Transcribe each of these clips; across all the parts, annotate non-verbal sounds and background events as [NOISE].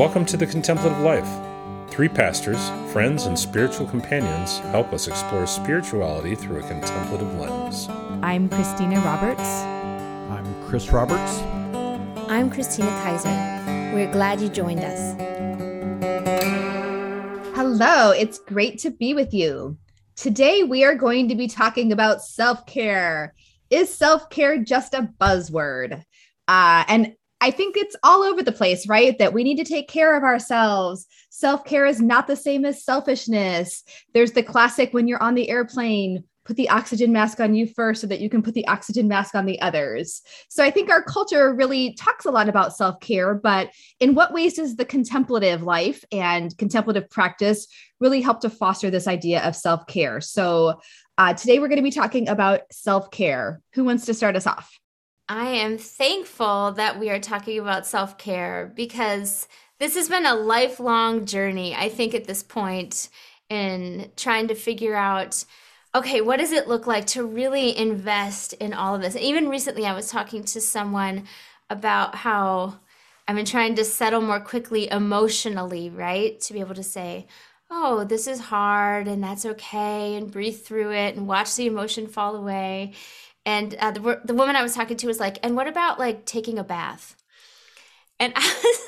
Welcome to the Contemplative Life. Three pastors, friends, and spiritual companions help us explore spirituality through a contemplative lens. I'm Christina Roberts. I'm Chris Roberts. I'm Christina Kaiser. We're glad you joined us. Hello, it's great to be with you. Today we are going to be talking about self care. Is self care just a buzzword? Uh, and I think it's all over the place, right? That we need to take care of ourselves. Self care is not the same as selfishness. There's the classic when you're on the airplane, put the oxygen mask on you first so that you can put the oxygen mask on the others. So I think our culture really talks a lot about self care, but in what ways does the contemplative life and contemplative practice really help to foster this idea of self care? So uh, today we're going to be talking about self care. Who wants to start us off? I am thankful that we are talking about self care because this has been a lifelong journey, I think, at this point, in trying to figure out okay, what does it look like to really invest in all of this? even recently, I was talking to someone about how I've been trying to settle more quickly emotionally, right? To be able to say, oh, this is hard and that's okay, and breathe through it and watch the emotion fall away. And uh, the, the woman I was talking to was like, and what about like taking a bath? And I was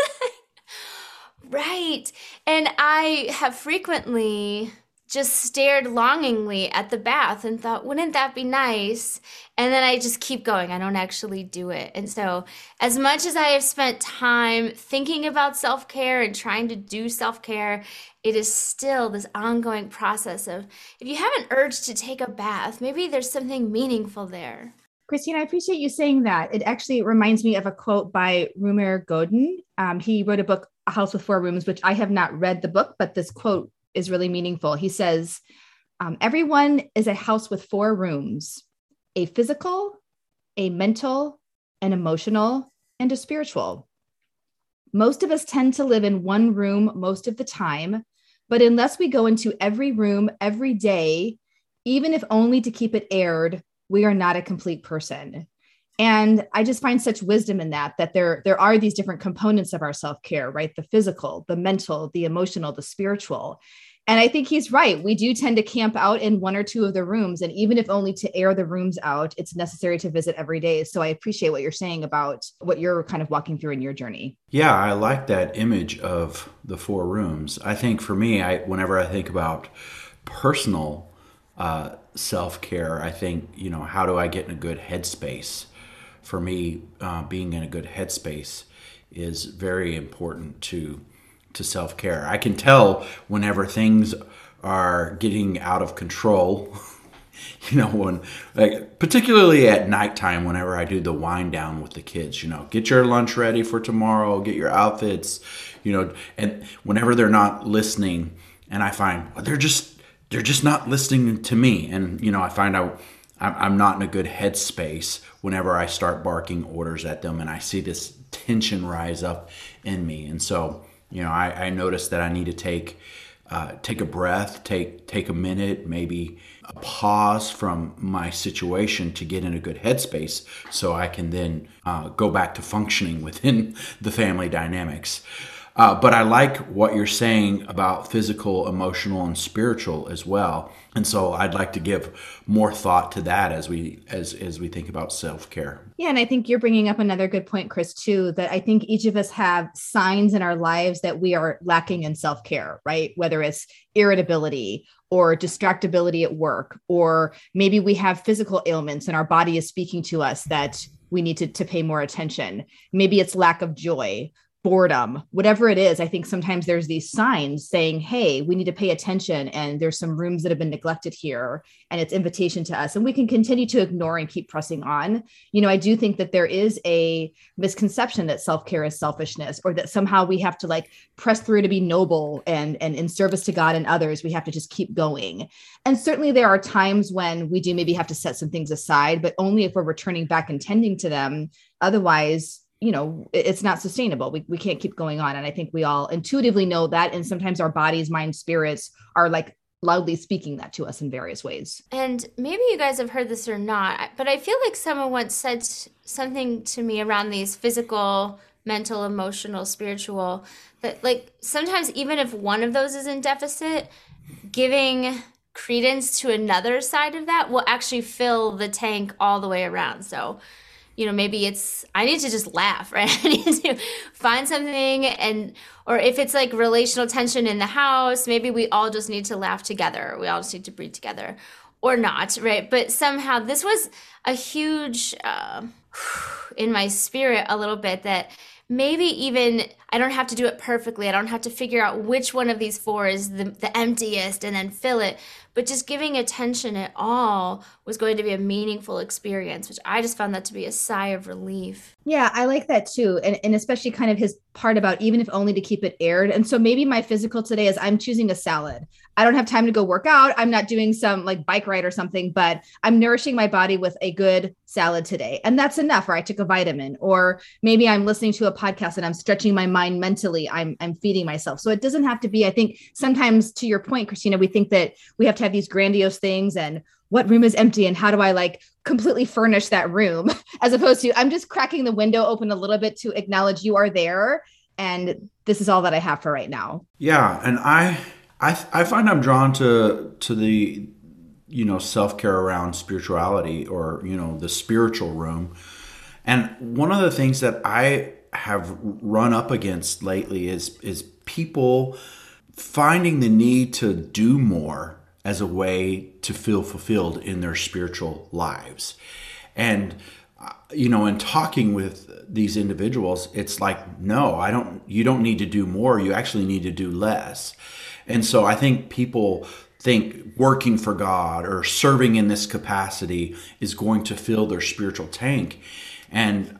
[LAUGHS] like, right. And I have frequently just stared longingly at the bath and thought, wouldn't that be nice? And then I just keep going. I don't actually do it. And so, as much as I have spent time thinking about self care and trying to do self care, it is still this ongoing process of if you have an urge to take a bath, maybe there's something meaningful there. Christine, I appreciate you saying that. It actually reminds me of a quote by Rumer Godden. Um, he wrote a book, A House with Four Rooms, which I have not read the book, but this quote is really meaningful. He says, um, Everyone is a house with four rooms a physical, a mental, an emotional, and a spiritual. Most of us tend to live in one room most of the time, but unless we go into every room every day, even if only to keep it aired, we are not a complete person. And I just find such wisdom in that, that there, there are these different components of our self care, right? The physical, the mental, the emotional, the spiritual. And I think he's right. We do tend to camp out in one or two of the rooms. And even if only to air the rooms out, it's necessary to visit every day. So I appreciate what you're saying about what you're kind of walking through in your journey. Yeah, I like that image of the four rooms. I think for me, I whenever I think about personal uh, self care, I think, you know, how do I get in a good headspace? For me, uh, being in a good headspace is very important to to self care. I can tell whenever things are getting out of control. [LAUGHS] you know, when like particularly at nighttime, whenever I do the wind down with the kids, you know, get your lunch ready for tomorrow, get your outfits, you know, and whenever they're not listening, and I find well, they're just they're just not listening to me, and you know, I find out I'm not in a good headspace whenever I start barking orders at them, and I see this tension rise up in me, and so you know, I, I noticed that I need to take uh, take a breath, take take a minute, maybe a pause from my situation to get in a good headspace, so I can then uh, go back to functioning [LAUGHS] within the family dynamics. Uh, but I like what you're saying about physical, emotional, and spiritual as well. And so I'd like to give more thought to that as we as as we think about self care. Yeah, and I think you're bringing up another good point, Chris, too. That I think each of us have signs in our lives that we are lacking in self care, right? Whether it's irritability or distractibility at work, or maybe we have physical ailments and our body is speaking to us that we need to, to pay more attention. Maybe it's lack of joy boredom, whatever it is, I think sometimes there's these signs saying, hey, we need to pay attention. And there's some rooms that have been neglected here. And it's invitation to us. And we can continue to ignore and keep pressing on. You know, I do think that there is a misconception that self-care is selfishness or that somehow we have to like press through to be noble and, and in service to God and others, we have to just keep going. And certainly there are times when we do maybe have to set some things aside, but only if we're returning back and tending to them. Otherwise, you know it's not sustainable we, we can't keep going on and i think we all intuitively know that and sometimes our bodies mind spirits are like loudly speaking that to us in various ways and maybe you guys have heard this or not but i feel like someone once said something to me around these physical mental, emotional, spiritual. That like sometimes even if one of those is in deficit, giving credence to another side of that will actually fill the tank all the way around. So, you know, maybe it's I need to just laugh, [LAUGHS] right? I need to find something and or if it's like relational tension in the house, maybe we all just need to laugh together. We all just need to breathe together or not, right? But somehow this was a huge uh, [SIGHS] in my spirit a little bit that maybe even I don't have to do it perfectly. I don't have to figure out which one of these four is the, the emptiest and then fill it. But just giving attention at all was going to be a meaningful experience, which I just found that to be a sigh of relief. Yeah, I like that too. And, and especially kind of his part about even if only to keep it aired. And so maybe my physical today is I'm choosing a salad. I don't have time to go work out. I'm not doing some like bike ride or something, but I'm nourishing my body with a good salad today. And that's enough. Or I took a vitamin, or maybe I'm listening to a podcast and I'm stretching my mind mentally. I'm I'm feeding myself. So it doesn't have to be, I think sometimes to your point, Christina, we think that we have to have these grandiose things and what room is empty and how do I like completely furnish that room [LAUGHS] as opposed to I'm just cracking the window open a little bit to acknowledge you are there and this is all that I have for right now. Yeah, and I I I find I'm drawn to to the you know self-care around spirituality or you know the spiritual room. And one of the things that I have run up against lately is is people finding the need to do more as a way to feel fulfilled in their spiritual lives. And uh, you know, in talking with these individuals, it's like, no, I don't you don't need to do more, you actually need to do less. And so I think people think working for God or serving in this capacity is going to fill their spiritual tank. And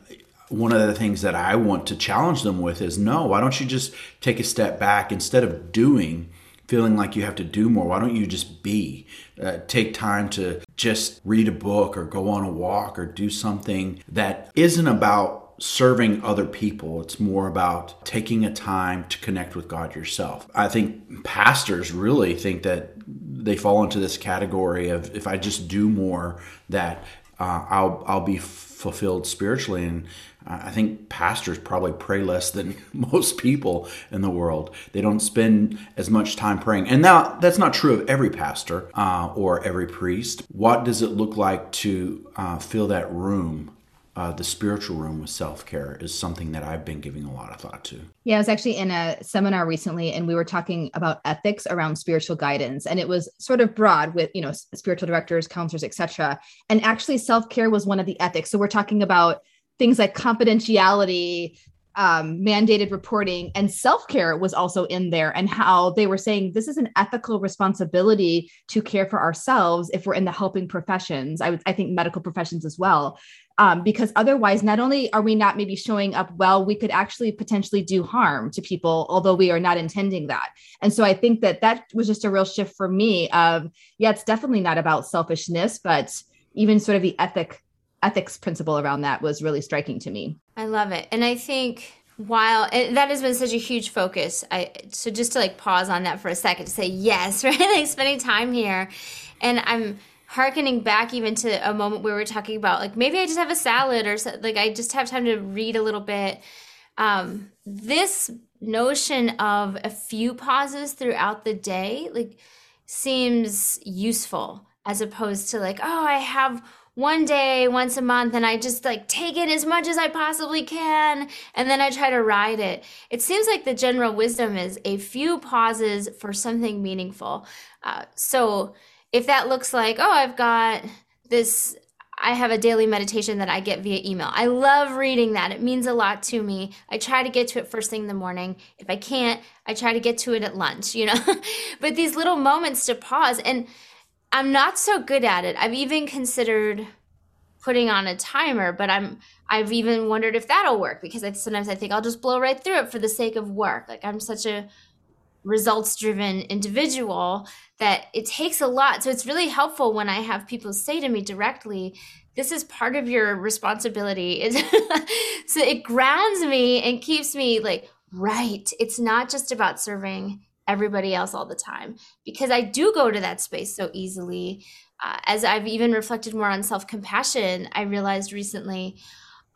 one of the things that I want to challenge them with is no, why don't you just take a step back instead of doing, feeling like you have to do more? Why don't you just be? Uh, take time to just read a book or go on a walk or do something that isn't about serving other people. It's more about taking a time to connect with God yourself. I think pastors really think that they fall into this category of if I just do more, that uh, I'll I'll be fulfilled spiritually. And I think pastors probably pray less than [LAUGHS] most people in the world. They don't spend as much time praying. And now that's not true of every pastor uh, or every priest. What does it look like to uh, fill that room uh, the spiritual room with self care is something that I've been giving a lot of thought to. Yeah, I was actually in a seminar recently, and we were talking about ethics around spiritual guidance, and it was sort of broad with you know spiritual directors, counselors, etc. And actually, self care was one of the ethics. So we're talking about things like confidentiality, um, mandated reporting and self care was also in there, and how they were saying this is an ethical responsibility to care for ourselves if we're in the helping professions. I would, I think medical professions as well, um, because otherwise, not only are we not maybe showing up well, we could actually potentially do harm to people, although we are not intending that. And so I think that that was just a real shift for me. Of yeah, it's definitely not about selfishness, but even sort of the ethic ethics principle around that was really striking to me. I love it. And I think while that has been such a huge focus, I so just to like pause on that for a second to say yes, [LAUGHS] right? like spending time here. And I'm harkening back even to a moment where we were talking about like maybe I just have a salad or like I just have time to read a little bit. Um, this notion of a few pauses throughout the day like seems useful as opposed to like oh I have one day once a month and I just like take in as much as I possibly can and then I try to ride it. It seems like the general wisdom is a few pauses for something meaningful. Uh, so if that looks like, oh, I've got this I have a daily meditation that I get via email. I love reading that. It means a lot to me. I try to get to it first thing in the morning. If I can't, I try to get to it at lunch, you know? [LAUGHS] but these little moments to pause and I'm not so good at it. I've even considered putting on a timer, but I'm I've even wondered if that'll work because I, sometimes I think I'll just blow right through it for the sake of work. Like I'm such a results driven individual that it takes a lot. So it's really helpful when I have people say to me directly, this is part of your responsibility. [LAUGHS] so it grounds me and keeps me like, right. It's not just about serving everybody else all the time because I do go to that space so easily. Uh, as I've even reflected more on self compassion, I realized recently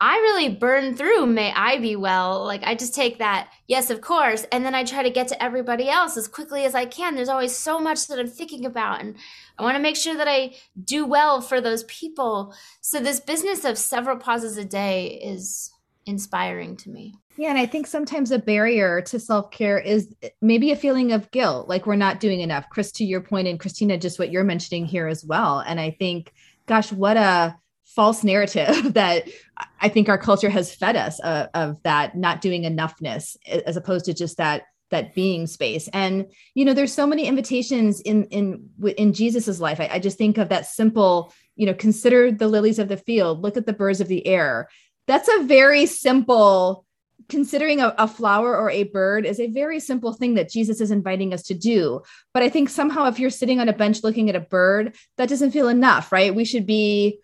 I really burn through may I be well. Like I just take that, yes, of course, and then I try to get to everybody else as quickly as I can. There's always so much that I'm thinking about and I want to make sure that I do well for those people. So this business of several pauses a day is inspiring to me. Yeah, and I think sometimes a barrier to self-care is eh, maybe a feeling of guilt, like we're not doing enough. Chris to your point and Christina just what you're mentioning here as well. And I think gosh, what a false narrative [LAUGHS] that I think our culture has fed us uh, of that not doing enoughness as opposed to just that that being space. And you know there's so many invitations in in in jesus's life. I, I, just think of that simple you know consider the lilies of the field look at the birds of the air. That's a very simple considering a, a flower or a bird is a very simple thing that jesus is inviting us to do. But i think somehow if you're sitting on a bench looking at a bird that doesn't feel enough right? We should be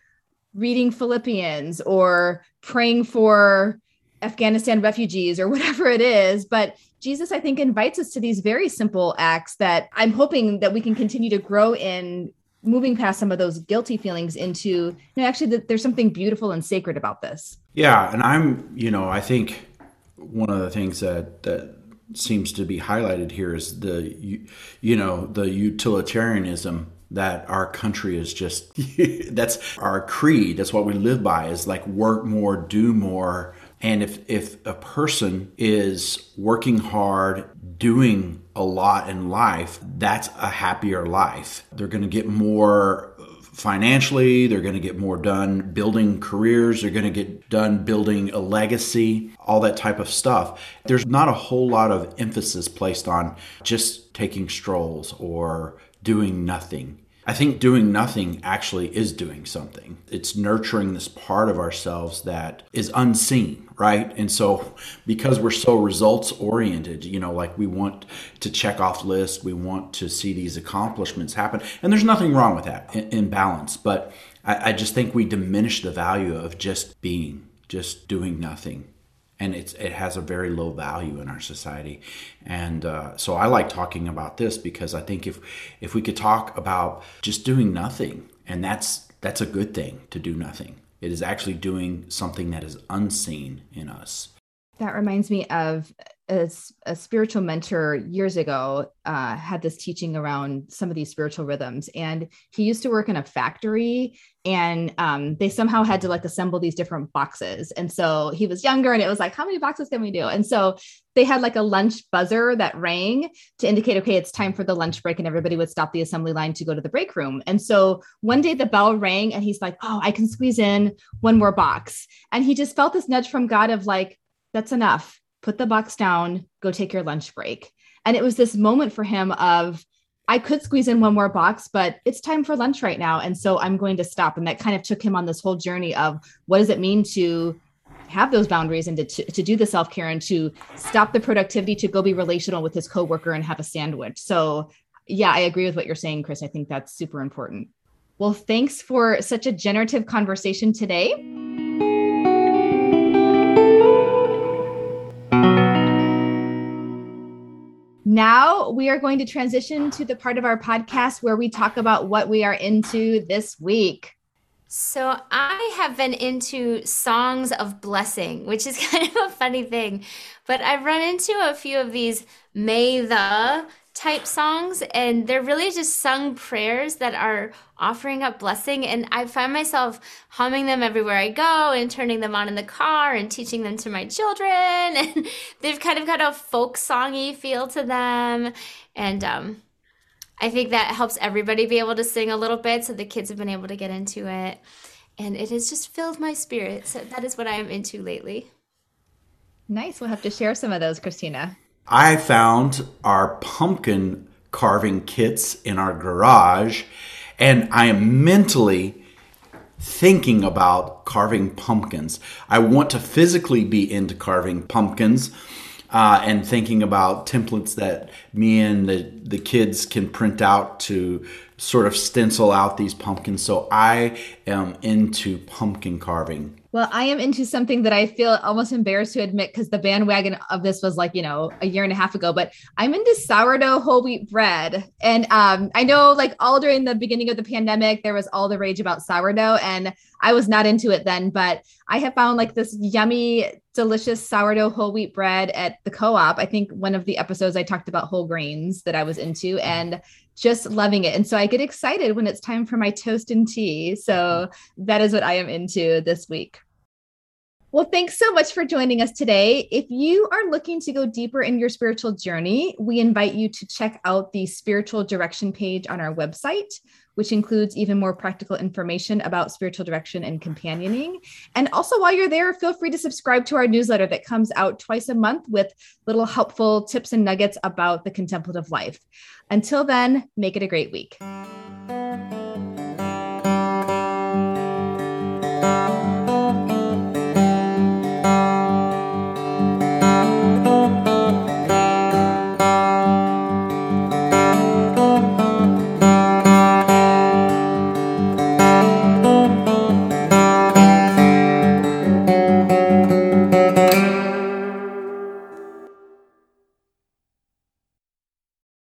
reading philippians or praying for afghanistan refugees or [LAUGHS] whatever it is but Jesus, I think, invites us to these very simple acts that I'm hoping that we can continue to grow in moving past some of those guilty feelings into you know, actually that there's something beautiful and sacred about this. Yeah, and I'm, you know, I think one of the things that that seems to be highlighted here is the you, you know, the utilitarianism that our country is just [LAUGHS] that's our creed, that's what we live by is like work more, do more, and if, if a person is working hard, doing a lot in life, that's a happier life. They're going to get more financially, they're going to get more done building careers, they're going to get done building a legacy, all that type of stuff. There's not a whole lot of emphasis placed on just taking strolls or doing nothing. I think doing nothing actually is doing something. It's nurturing this part of ourselves that is unseen, right? And so, because we're so results oriented, you know, like we want to check off lists, we want to see these accomplishments happen. And there's nothing wrong with that in, in balance. But I, I just think we diminish the value of just being, just doing nothing and it's it has a very low value in our society. And uh, so i like talking about this because i think if if we could talk about just doing nothing and that's that's a good thing to do nothing. It is actually doing something that is unseen in us that reminds me of a, a spiritual mentor years ago uh, had this teaching around some of these spiritual rhythms and he used to work in a factory and um, they somehow had to like assemble these different boxes and so he was younger and it was like how many boxes can we do? And so they had like a lunch buzzer that rang to indicate okay it's time for the lunch break and everybody would stop the assembly line to go to the break room. And so one day the bell rang and he's like oh i can squeeze in one more box. And he just felt this nudge from god of like that's enough put the box down, go take your lunch break. And it was this moment for him of, I could squeeze in one more box, but it's time for lunch right now. And so I'm going to stop. And that kind of took him on this whole journey of what does it mean to have those boundaries and to, to, do the self-care and to stop the productivity to go be relational with his coworker and have a sandwich. So yeah, I agree with what you're saying, Chris. I think that's super important. Well, thanks for such a generative conversation today. Now we are going to transition to the part of our podcast where we talk about what we are into this week. So I have been into songs of blessing, which is [LAUGHS] kind of a funny thing, but I've run into a few of these may the type songs and they're really just sung prayers that are offering up blessing. And i find myself humming them everywhere i go and turning them on in the car and teaching them to my children. [LAUGHS] And they've kind of got a folk songy feel to them. And um, i think that helps everybody be able to sing a little bit so the kids have been able to get into it. And it has just filled my spirit. So that is what i am into lately. Nice. We'll have to share some of those christina I found our pumpkin carving kits in our garage, and I am mentally thinking about carving pumpkins. I want to physically be into carving pumpkins. Uh, and thinking about templates that me and the, the kids can print out to sort of stencil out these pumpkins. So I am into pumpkin carving. Well, I am into something that I feel almost embarrassed to admit because the bandwagon of this was like, you know, a year and a half ago, but I'm into sourdough whole wheat bread. And um, I know like all during the beginning of the pandemic, there was all the rage about sourdough. And I was not into it then, but I have found like this yummy, delicious sourdough whole wheat bread at the co op. I think one of the episodes I talked about whole grains that I was into. Mm-hmm. And just loving it. And so I get excited when it's time for my toast and tea. So mm-hmm. that is what I am into this week. Well, thanks so much for joining us today. If you are looking to go deeper in your spiritual journey, we invite you to check out the spiritual direction page on our website, which includes even more practical information about spiritual direction and companioning. And also, while you're there, feel free to subscribe to our newsletter that comes out twice a month with little helpful tips and nuggets about the contemplative life. Until then, make it a great week.